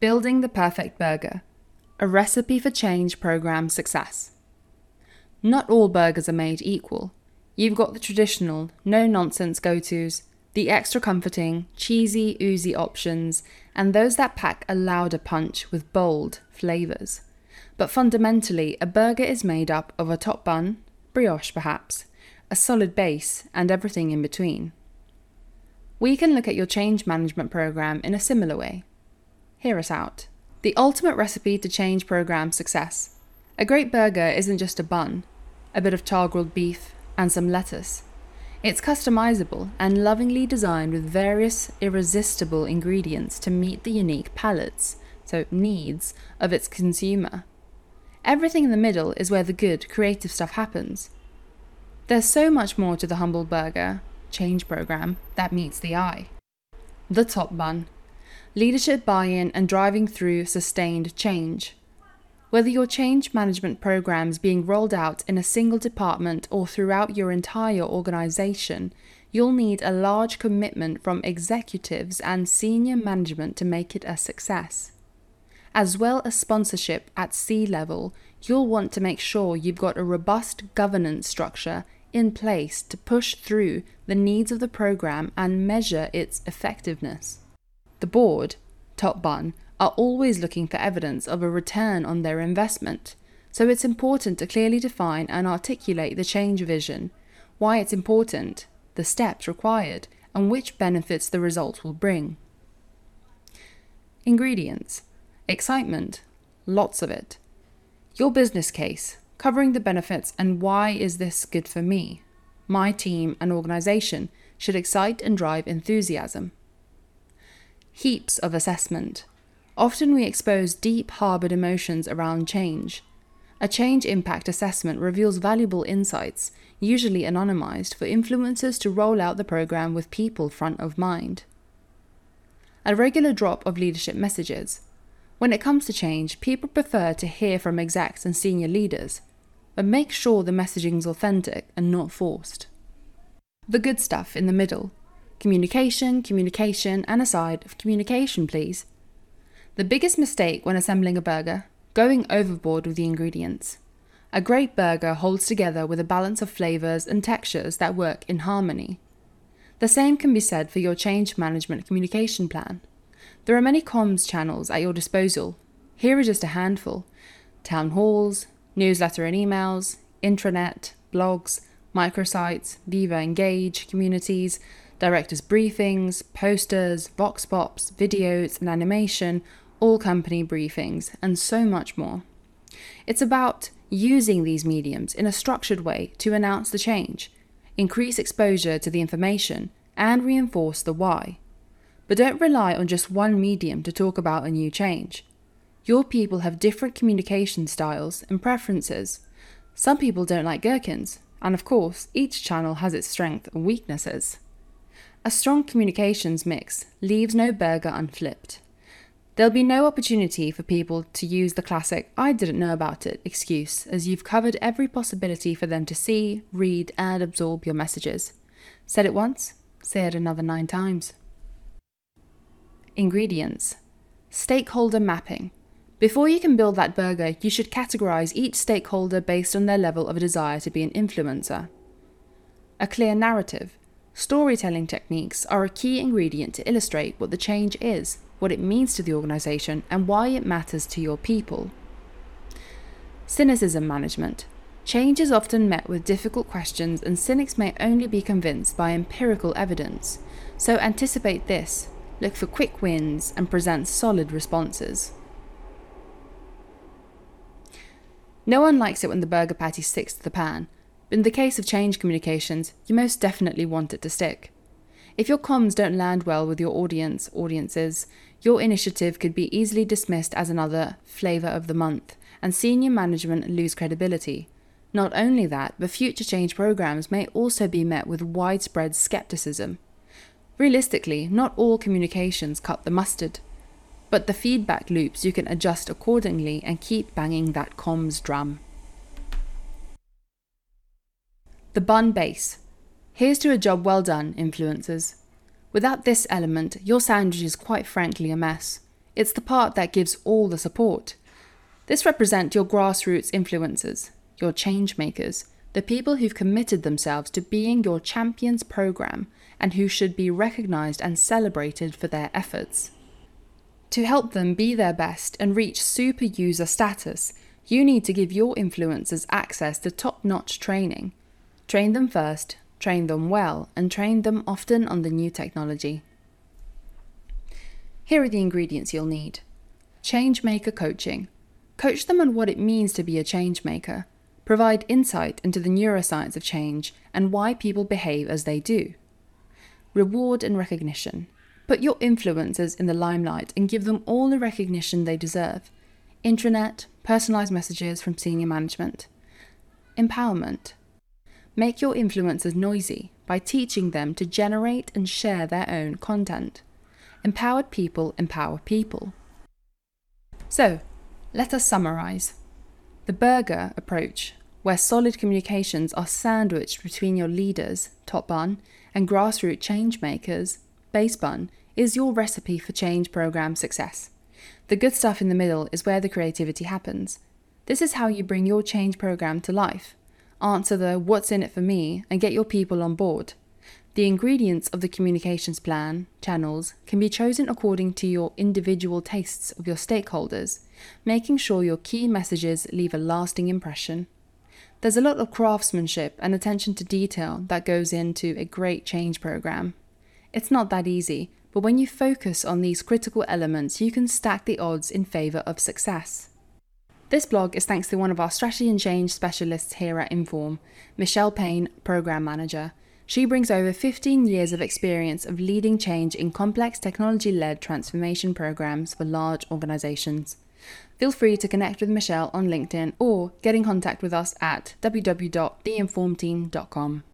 Building the Perfect Burger A Recipe for Change Program Success. Not all burgers are made equal. You've got the traditional, no nonsense go tos, the extra comforting, cheesy, oozy options, and those that pack a louder punch with bold flavours. But fundamentally, a burger is made up of a top bun, brioche perhaps, a solid base, and everything in between. We can look at your change management program in a similar way. Hear us out. The ultimate recipe to change program success. A great burger isn't just a bun, a bit of char grilled beef, and some lettuce. It's customizable and lovingly designed with various irresistible ingredients to meet the unique palates, so needs, of its consumer. Everything in the middle is where the good, creative stuff happens. There's so much more to the humble burger change program that meets the eye. The top bun leadership buy in and driving through sustained change. Whether your change management program is being rolled out in a single department or throughout your entire organization, you'll need a large commitment from executives and senior management to make it a success. As well as sponsorship at C level, you'll want to make sure you've got a robust governance structure in place to push through the needs of the program and measure its effectiveness. The board, top bun, are always looking for evidence of a return on their investment, so it's important to clearly define and articulate the change vision, why it's important, the steps required, and which benefits the result will bring. Ingredients Excitement, lots of it. Your business case, covering the benefits and why is this good for me, my team, and organization, should excite and drive enthusiasm. Heaps of assessment. Often we expose deep harbored emotions around change. A change impact assessment reveals valuable insights, usually anonymized, for influencers to roll out the program with people front of mind. A regular drop of leadership messages. When it comes to change, people prefer to hear from execs and senior leaders, but make sure the messaging is authentic and not forced. The good stuff in the middle communication, communication, and a side of communication, please. The biggest mistake when assembling a burger going overboard with the ingredients. A great burger holds together with a balance of flavours and textures that work in harmony. The same can be said for your change management communication plan. There are many comms channels at your disposal. Here are just a handful town halls, newsletter and emails, intranet, blogs, microsites, Viva Engage communities, directors' briefings, posters, vox pops, videos, and animation, all company briefings, and so much more. It's about using these mediums in a structured way to announce the change, increase exposure to the information, and reinforce the why. But don't rely on just one medium to talk about a new change. Your people have different communication styles and preferences. Some people don't like gherkins, and of course, each channel has its strengths and weaknesses. A strong communications mix leaves no burger unflipped. There'll be no opportunity for people to use the classic I didn't know about it excuse, as you've covered every possibility for them to see, read, and absorb your messages. Said it once, say it another nine times. Ingredients Stakeholder mapping. Before you can build that burger, you should categorize each stakeholder based on their level of desire to be an influencer. A clear narrative. Storytelling techniques are a key ingredient to illustrate what the change is, what it means to the organization, and why it matters to your people. Cynicism management. Change is often met with difficult questions, and cynics may only be convinced by empirical evidence. So anticipate this look for quick wins, and present solid responses. No one likes it when the burger patty sticks to the pan, in the case of change communications, you most definitely want it to stick. If your comms don't land well with your audience audiences, your initiative could be easily dismissed as another flavour of the month, and senior management lose credibility. Not only that, but future change programs may also be met with widespread skepticism. Realistically, not all communications cut the mustard, but the feedback loops you can adjust accordingly and keep banging that comms drum. The bun base. Here's to a job well done, influencers. Without this element, your sandwich is quite frankly a mess. It's the part that gives all the support. This represents your grassroots influencers, your change makers, the people who've committed themselves to being your champions program and who should be recognized and celebrated for their efforts. To help them be their best and reach super user status, you need to give your influencers access to top notch training. Train them first, train them well, and train them often on the new technology. Here are the ingredients you'll need Changemaker coaching. Coach them on what it means to be a changemaker. Provide insight into the neuroscience of change and why people behave as they do. Reward and recognition. Put your influencers in the limelight and give them all the recognition they deserve. Intranet, personalized messages from senior management. Empowerment. Make your influencers noisy by teaching them to generate and share their own content. Empowered people empower people. So, let us summarize. The burger approach, where solid communications are sandwiched between your leaders, top bun, and grassroots change makers, base bun, is your recipe for change program success. The good stuff in the middle is where the creativity happens. This is how you bring your change program to life. Answer the what's in it for me and get your people on board. The ingredients of the communications plan, channels, can be chosen according to your individual tastes of your stakeholders, making sure your key messages leave a lasting impression. There's a lot of craftsmanship and attention to detail that goes into a great change program. It's not that easy, but when you focus on these critical elements, you can stack the odds in favour of success. This blog is thanks to one of our strategy and change specialists here at Inform, Michelle Payne, Program Manager. She brings over 15 years of experience of leading change in complex technology led transformation programs for large organizations. Feel free to connect with Michelle on LinkedIn or get in contact with us at www.theinformteam.com.